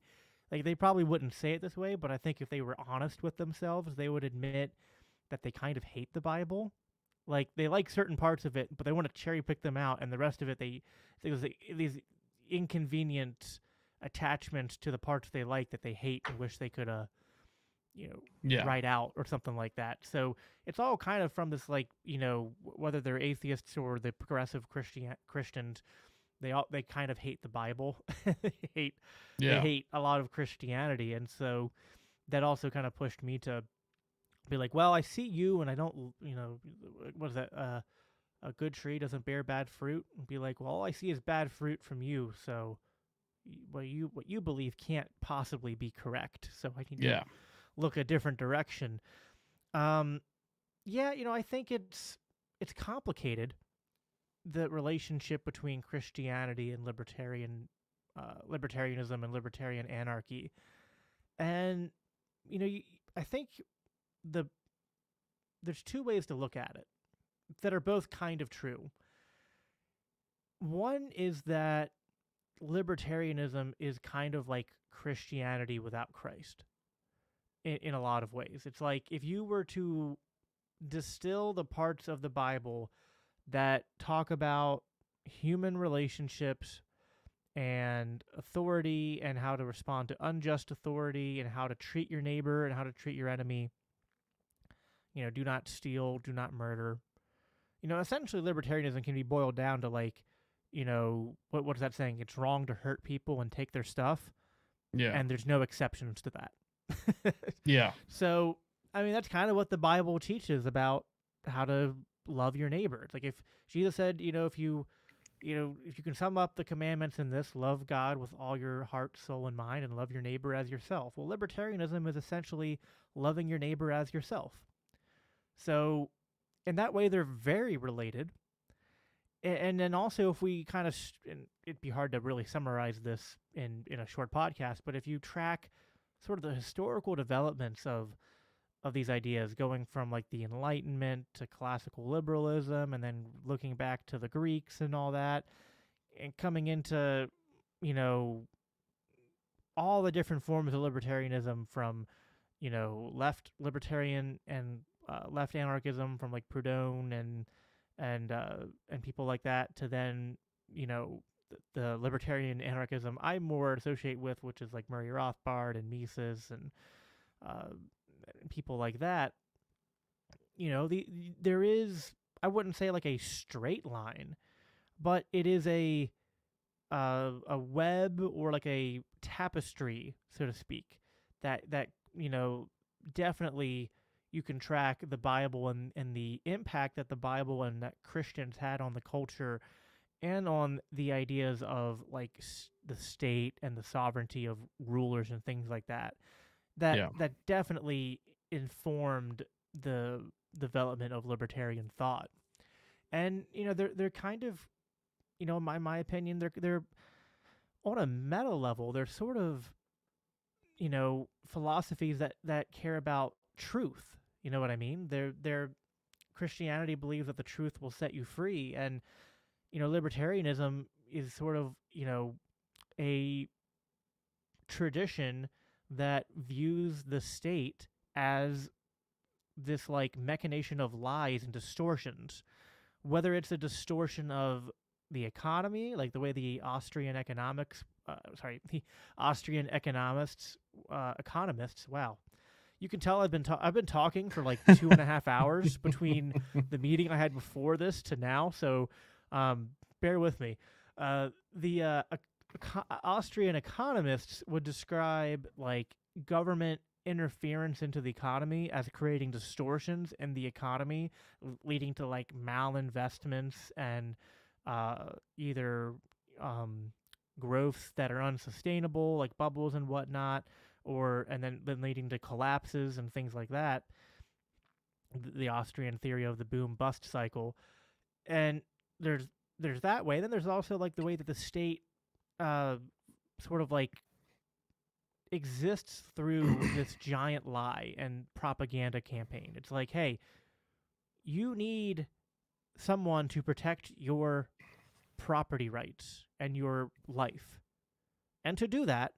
like they probably wouldn't say it this way but I think if they were honest with themselves they would admit that they kind of hate the Bible. Like they like certain parts of it but they want to cherry pick them out and the rest of it they there's these inconvenient attachments to the parts they like that they hate and wish they could uh you know Yeah. write out or something like that so it's all kind of from this like you know whether they're atheists or the progressive christian christians they all they kind of hate the bible they hate Yeah. they hate a lot of christianity and so that also kind of pushed me to be like well i see you and i don't you know what is that uh a good tree doesn't bear bad fruit and be like well all i see is bad fruit from you so y- what you what you believe can't possibly be correct so i need to Yeah. look a different direction. Um, yeah, you know, I think it's it's complicated the relationship between Christianity and libertarian uh, libertarianism and libertarian anarchy, and you know, you, I think the there's two ways to look at it that are both kind of true. One is that libertarianism is kind of like Christianity without Christ in, in a lot of ways. It's like if you were to distill the parts of the Bible that talk about human relationships and authority and how to respond to unjust authority and how to treat your neighbor and how to treat your enemy. You know, do not steal, do not murder. You know, essentially libertarianism can be boiled down to like, you know, what what is that saying? It's wrong to hurt people and take their stuff, Yeah. and there's no exceptions to that. yeah. So, I mean, that's kind of what the Bible teaches about how to love your neighbor. It's like if Jesus said, you know, if you, you know, if you can sum up the commandments in this, love God with all your heart, soul, and mind, and love your neighbor as yourself. Well, libertarianism is essentially loving your neighbor as yourself. So, in that way, they're very related. And then also, if we kind of, it'd be hard to really summarize this in in a short podcast, but if you track sort of the historical developments of of these ideas going from like the enlightenment to classical liberalism and then looking back to the greeks and all that and coming into you know all the different forms of libertarianism from you know left libertarian and uh, left anarchism from like Proudhon and and uh, and people like that to then you know th- the libertarian anarchism I more associate with, which is like Murray Rothbard and Mises and uh, people like that. You know, the there is I wouldn't say like a straight line, but it is a uh, a web or like a tapestry, so to speak, that that you know definitely you can track the Bible and, and the impact that the Bible and that Christians had on the culture and on the ideas of like s- the state and the sovereignty of rulers and things like that. That Yeah. that definitely informed the development of libertarian thought. And you know they're they're kind of you know my my opinion they're they're on a meta level they're sort of you know, philosophies that that care about truth. You know what I mean? They're Christianity believes that the truth will set you free, and you know, libertarianism is sort of you know a tradition that views the state as this like machination of lies and distortions whether it's a distortion of the economy like the way the austrian economics uh, sorry the austrian economists uh, economists wow you can tell i've been ta- i've been talking for like two and a half hours between the meeting i had before this to now so um, bear with me. Uh, the uh, eco- austrian economists would describe like government interference into the economy as creating distortions in the economy, leading to like malinvestments and uh, either um, growths that are unsustainable, like bubbles and whatnot, or and then then leading to collapses and things like that. The Austrian theory of the boom bust cycle, and there's there's that way. Then there's also like the way that the state uh, sort of like exists through this giant lie and propaganda campaign. It's like, hey, you need someone to protect your property rights and your life. And to do that,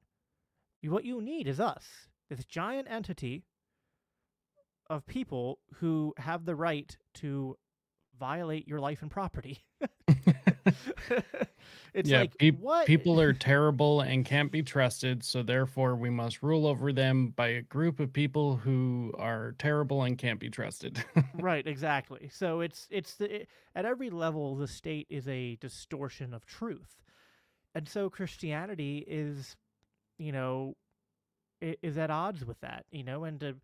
what you need is us, this giant entity of people who have the right to violate your life and property. it's Yeah, like peop- what People are terrible and can't be trusted, so therefore we must rule over them by a group of people who are terrible and can't be trusted. right exactly so it's it's the, it, at every level the state is a distortion of truth and so christianity is you know is at odds with that you know and to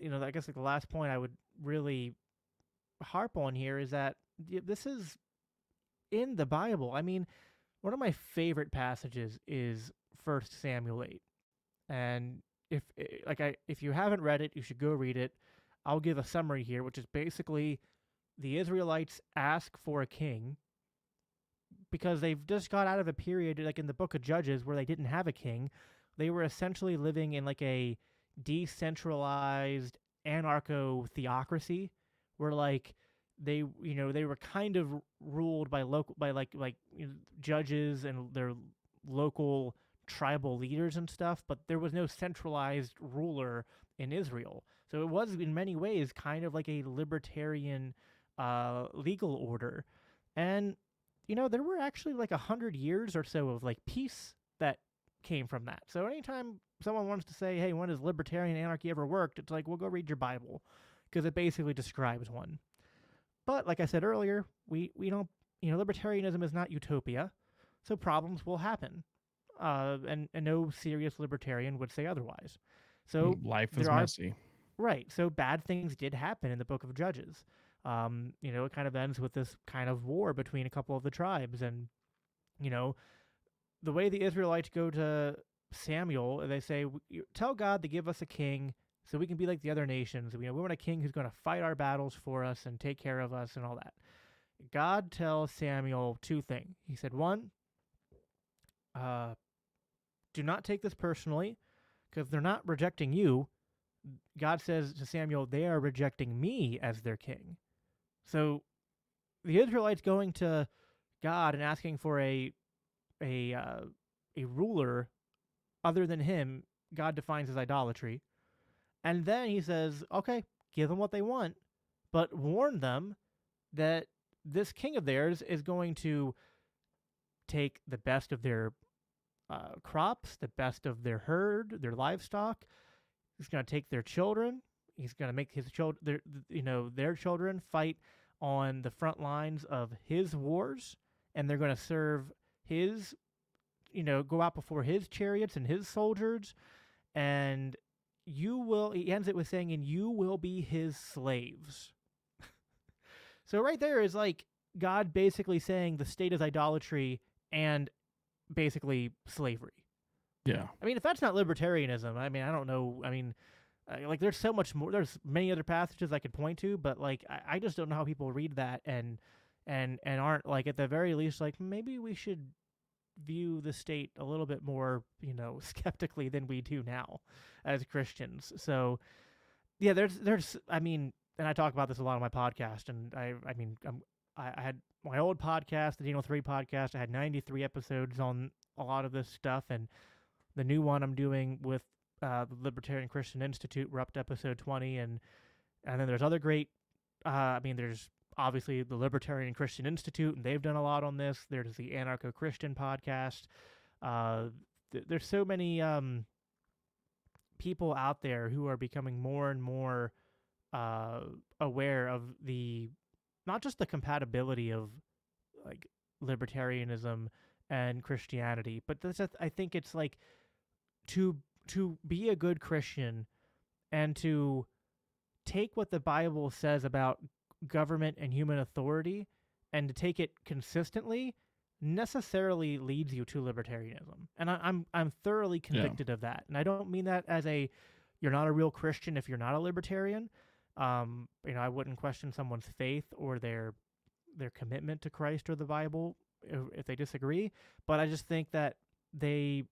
you know i guess like the last point i would really harp on here is that this is in the bible. I mean one of my favorite passages is first samuel 8 and if eh, like i if you haven't read it you should go read it. I'll give a summary here, which is basically the Israelites ask for a king because they've just got out of a period, like in the book of Judges, where they didn't have a king. They were essentially living in like a decentralized anarcho theocracy where like they you know they were kind of ruled by local by like like you know, judges and their local tribal leaders and stuff but there was no centralized ruler in Israel so it was in many ways kind of like a libertarian uh, legal order. And, you know, there were actually like a hundred years or so of like peace that came from that. So anytime someone wants to say, hey, when has libertarian anarchy ever worked? It's like, well, go read your Bible because it basically describes one. But like I said earlier, we, we don't, you know, libertarianism is not utopia. So problems will happen. Uh, and, and no serious libertarian would say otherwise. So life is are- messy. Right. So bad things did happen in the book of Judges. Um, you know, it kind of ends with this kind of war between a couple of the tribes. And, you know, the way the Israelites go to Samuel, they say, Tell God to give us a king so we can be like the other nations. You know, we want a king who's going to fight our battles for us and take care of us and all that. God tells Samuel two things. He said, one, uh, do not take this personally because they're not rejecting you. God says to Samuel, they are rejecting me as their king. So the Israelites going to God and asking for a a uh, a ruler other than him, God defines as idolatry. And then he says, okay, give them what they want, but warn them that this king of theirs is going to take the best of their uh, crops, the best of their herd, their livestock. He's going to take their children. He's going to make his children, their, you know, their children fight on the front lines of his wars, and they're going to serve his, you know, go out before his chariots and his soldiers, and you will. He ends it with saying, "And you will be his slaves." so right there is like God basically saying the state is idolatry and basically slavery. Yeah. I mean, if that's not libertarianism, I mean, I don't know. I mean, uh, like, there's so much more. There's many other passages I could point to, but like, I, I just don't know how people read that and and and aren't like at the very least like maybe we should view the state a little bit more, you know, skeptically than we do now as Christians. So, yeah, there's there's I mean, and I talk about this a lot on my podcast, and I I mean I'm, I, I had my old podcast, the Dino Three podcast. I had 93 episodes on a lot of this stuff, and the new one I'm doing with uh, the Libertarian Christian Institute. We're up to episode 20, and and then there's other great. Uh, I mean, there's obviously the Libertarian Christian Institute, and they've done a lot on this. There's the Anarcho Christian podcast. Uh, th- there's so many um, people out there who are becoming more and more uh, aware of the not just the compatibility of like libertarianism and Christianity, but this, I think it's like to to be a good Christian and to take what the Bible says about government and human authority and to take it consistently necessarily leads you to libertarianism. And I, am I'm, I'm thoroughly convicted yeah. of that. And I don't mean that as a you're not a real Christian if you're not a libertarian. Um, you know, I wouldn't question someone's faith or their their commitment to Christ or the Bible if, if they disagree. But I just think that they,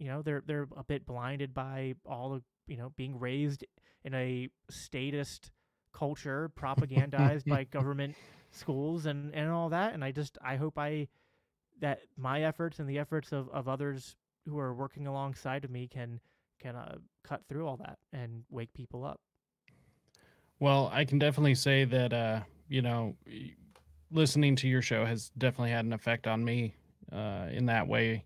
you know, they're they're a bit blinded by all of you know being raised in a statist culture propagandized by government schools and and all that and i just i hope i that my efforts and the efforts of of others who are working alongside of me can can uh, cut through all that and wake people up. Well i can definitely say that uh you know listening to your show has definitely had an effect on me uh in that way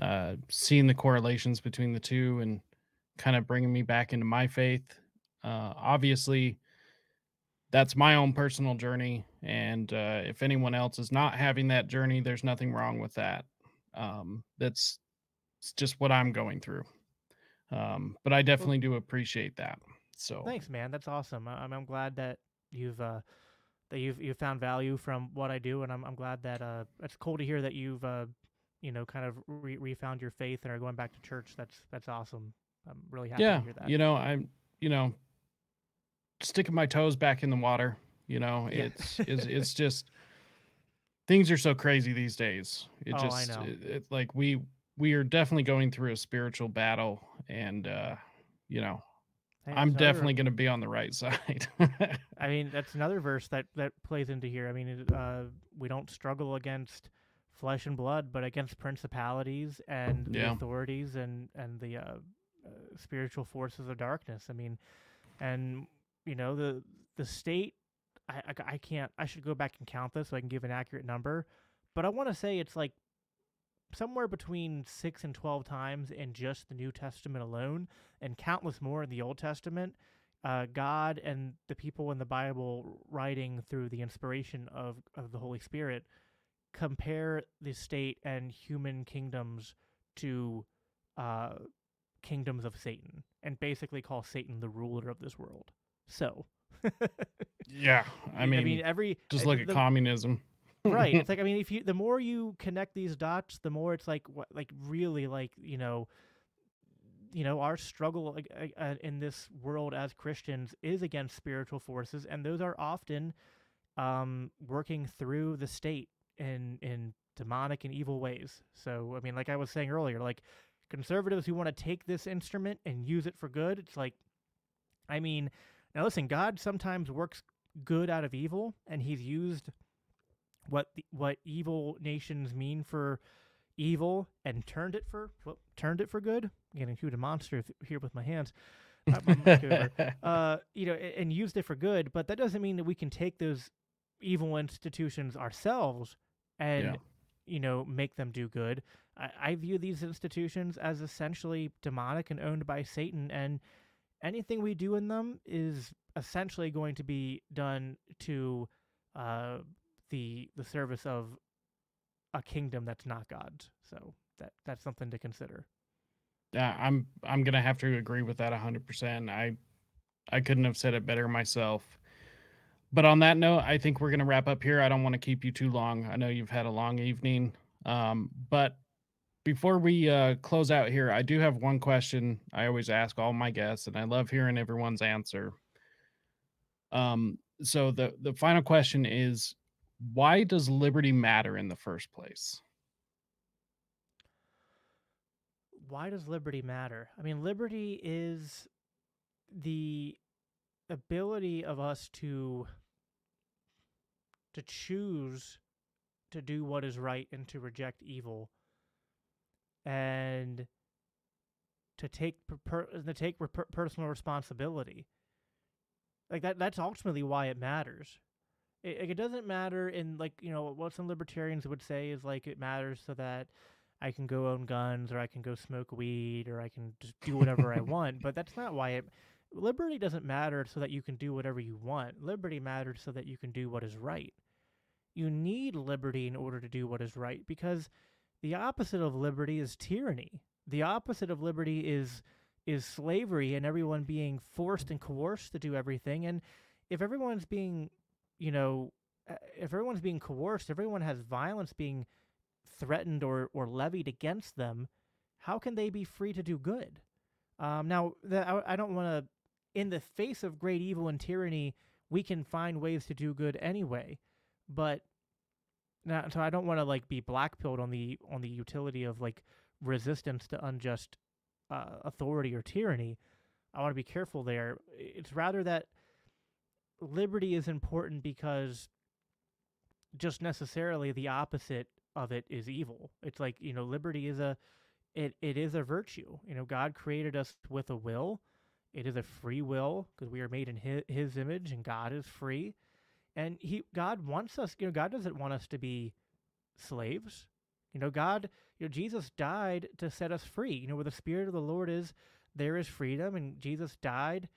uh seeing the correlations between the two and kind of bringing me back into my faith uh obviously that's my own personal journey. And uh, if anyone else is not having that journey, there's nothing wrong with that. Um, that's just what I'm going through. Um, but I definitely do appreciate that. So thanks, man. That's awesome. I, I'm glad that you've uh, that you've you've found value from what I do, and I'm I'm glad that uh, it's cool to hear that you've uh, you know kind of re- refound your faith and are going back to church. That's that's awesome. I'm really happy yeah, to hear that. You know, I'm you know sticking my toes back in the water. You know, yeah. it's it's it's just things are so crazy these days. It oh, just I know. It, it, like we we are definitely going through a spiritual battle, and uh, you know, hey, I'm another, definitely going to be on the right side. I mean, that's another verse that that plays into here. I mean, uh, we don't struggle against flesh and blood, but against principalities and yeah. the authorities and and the uh, uh, spiritual forces of darkness. I mean, and you know the the state I, I, I can't i should go back and count this so i can give an accurate number but i want to say it's like somewhere between 6 and 12 times in just the new testament alone and countless more in the old testament uh, god and the people in the bible writing through the inspiration of, of the holy spirit compare the state and human kingdoms to uh, kingdoms of satan and basically call satan the ruler of this world so. yeah, I mean, I mean, every just look at communism. right. It's like I mean, if you the more you connect these dots, the more it's like what like really like you know, you know, our struggle uh, in this world as Christians is against spiritual forces, and those are often um, working through the state in in demonic and evil ways. So I mean, like I was saying earlier, like conservatives who want to take this instrument and use it for good, it's like, I mean now, listen, God sometimes works good out of evil, and He's used what the, what evil nations mean for evil and turned it for well, turned it for good. I'm getting too demonstrative here with my hands. uh, you know, and, and used it for good, but that doesn't mean that we can take those evil institutions ourselves and yeah. you know make them do good. I, I view these institutions as essentially demonic and owned by Satan, and anything we do in them is essentially going to be done to uh, the the service of a kingdom that's not God's. So that that's something to consider. Yeah, I'm I'm gonna have to agree with that hundred percent. I I couldn't have said it better myself. But on that note, I think we're gonna wrap up here. I don't want to keep you too long. I know you've had a long evening. Um, but before we uh, close out here, I do have one question I always ask all my guests, and I love hearing everyone's answer. Um, so the the final question is, why does liberty matter in the first place? why does liberty matter? I mean, liberty is the ability of us to to choose to do what is right and to reject evil and to take per, to take per, personal responsibility like that that's ultimately why it matters it, it doesn't matter in like you know what some libertarians would say is like it matters so that I can go own guns or I can go smoke weed or I can just do whatever I want. But that's not why it. Liberty doesn't matter so that you can do whatever you want. Liberty matters so that you can do what is right. You need liberty in order to do what is right because the opposite of liberty is tyranny. The opposite of liberty is is slavery and everyone being forced and coerced to do everything. And if everyone's being, you know, if everyone's being coerced, everyone has violence being threatened or, or levied against them, how can they be free to do good? Um, now, the, I, I don't want to, in the face of great evil and tyranny, we can find ways to do good anyway. But now, so I don't want to like be blackpilled on the on the utility of like resistance to unjust uh, authority or tyranny. I want to be careful there. It's rather that liberty is important because just necessarily the opposite of it is evil. It's like, you know, liberty is a it it is a virtue. You know, God created us with a will. It is a free will because we are made in his, his image and God is free. And he God wants us, you know, God doesn't want us to be slaves. You know, God, you know, Jesus died to set us free. You know, where the spirit of the Lord is, there is freedom and Jesus died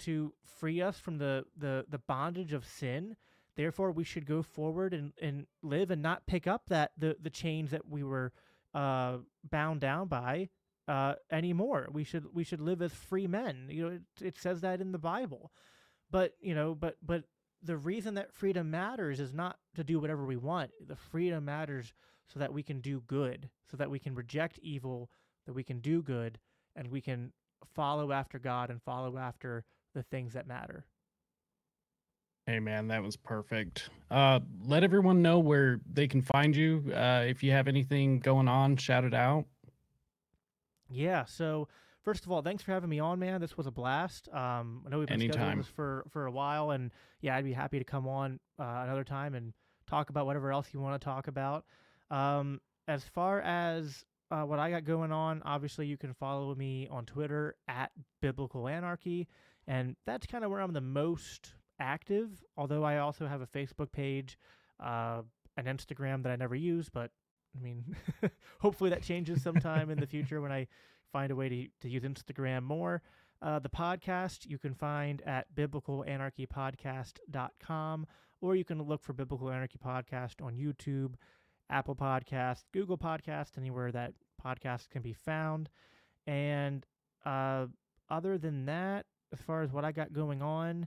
to free us from the the the bondage of sin Therefore, we should go forward and, and live and not pick up that the, the chains that we were uh, bound down by uh, anymore. We should we should live as free men. You know, it, it says that in the Bible. But you know, but but the reason that freedom matters is not to do whatever we want. The freedom matters so that we can do good, so that we can reject evil, that we can do good, and we can follow after God and follow after the things that matter. Hey man, that was perfect. Uh, let everyone know where they can find you. Uh, if you have anything going on, shout it out. Yeah. So first of all, thanks for having me on, man. This was a blast. Um, I know we've been Anytime. scheduling this for for a while, and yeah, I'd be happy to come on uh, another time and talk about whatever else you want to talk about. Um, as far as uh, what I got going on, obviously you can follow me on Twitter at Biblical Anarchy, and that's kind of where I'm the most active, although I also have a Facebook page, uh, an Instagram that I never use, but I mean, hopefully that changes sometime in the future when I find a way to, to use Instagram more. Uh, the podcast you can find at biblicalanarchypodcast.com, or you can look for Biblical Anarchy Podcast on YouTube, Apple Podcast, Google Podcast, anywhere that podcasts can be found. And uh, other than that, as far as what I got going on,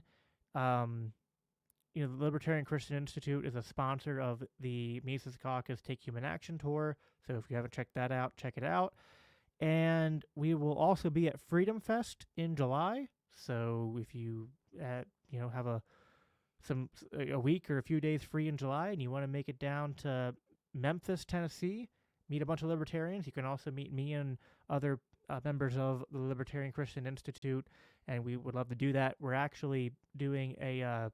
um, you know, the Libertarian Christian Institute is a sponsor of the Mises Caucus Take Human Action Tour. So if you haven't checked that out, check it out. And we will also be at Freedom Fest in July. So if you, uh, you know, have a some a week or a few days free in July, and you want to make it down to Memphis, Tennessee, meet a bunch of libertarians. You can also meet me and other uh, members of the Libertarian Christian Institute, and we would love to do that. We're actually doing a uh,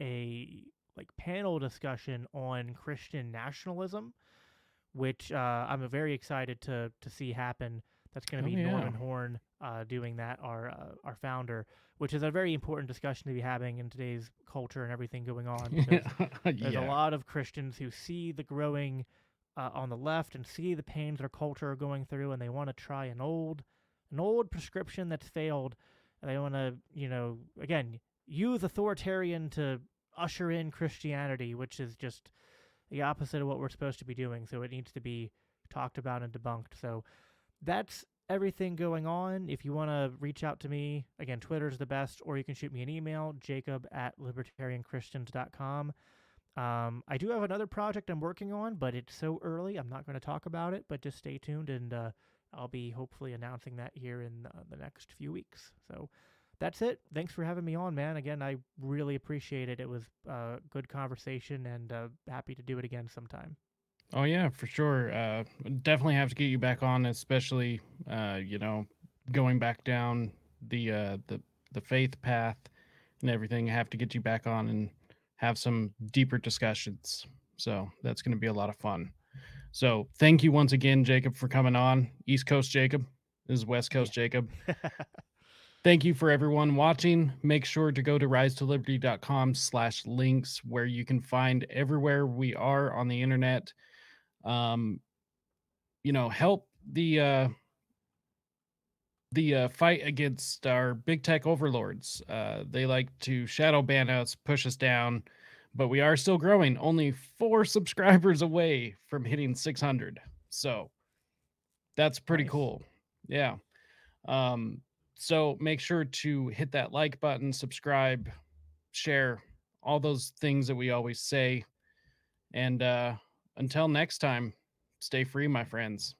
a like panel discussion on Christian nationalism, which uh, I'm very excited to to see happen. That's going to be oh, yeah. Norman Horn uh, doing that, our uh, our founder, which is a very important discussion to be having in today's culture and everything going on. There's a lot of Christians who see the growing uh, on the left and see the pains their culture are going through, and they want to try an old, an old prescription that's failed. And they want to, you know, again, use authoritarian to usher in Christianity, which is just the opposite of what we're supposed to be doing. So it needs to be talked about and debunked. So that's everything going on. If you want to reach out to me, again, Twitter's the best, or you can shoot me an email, jacob at libertarianchristians.com. Um, I do have another project I'm working on, but it's so early, I'm not going to talk about it. But just stay tuned, and uh, I'll be hopefully announcing that here in uh, the next few weeks. So that's it. Thanks for having me on, man. Again, I really appreciate it. It was a good conversation, and uh, happy to do it again sometime. Oh yeah, for sure. Uh, definitely have to get you back on, especially uh, you know, going back down the uh, the the faith path and everything. Have to get you back on and have some deeper discussions. So that's going to be a lot of fun. So thank you once again, Jacob, for coming on. East Coast Jacob this is West Coast Jacob. Thank you for everyone watching. Make sure to go to risetoliberty.com slash links where you can find everywhere we are on the internet. Um, you know, help the uh the uh, fight against our big tech overlords. Uh, they like to shadow ban us, push us down, but we are still growing. Only four subscribers away from hitting 600. So that's pretty Nice. cool. Yeah. Um, so make sure to hit that like button, subscribe, share, all those things that we always say. And uh, until next time, stay free, my friends.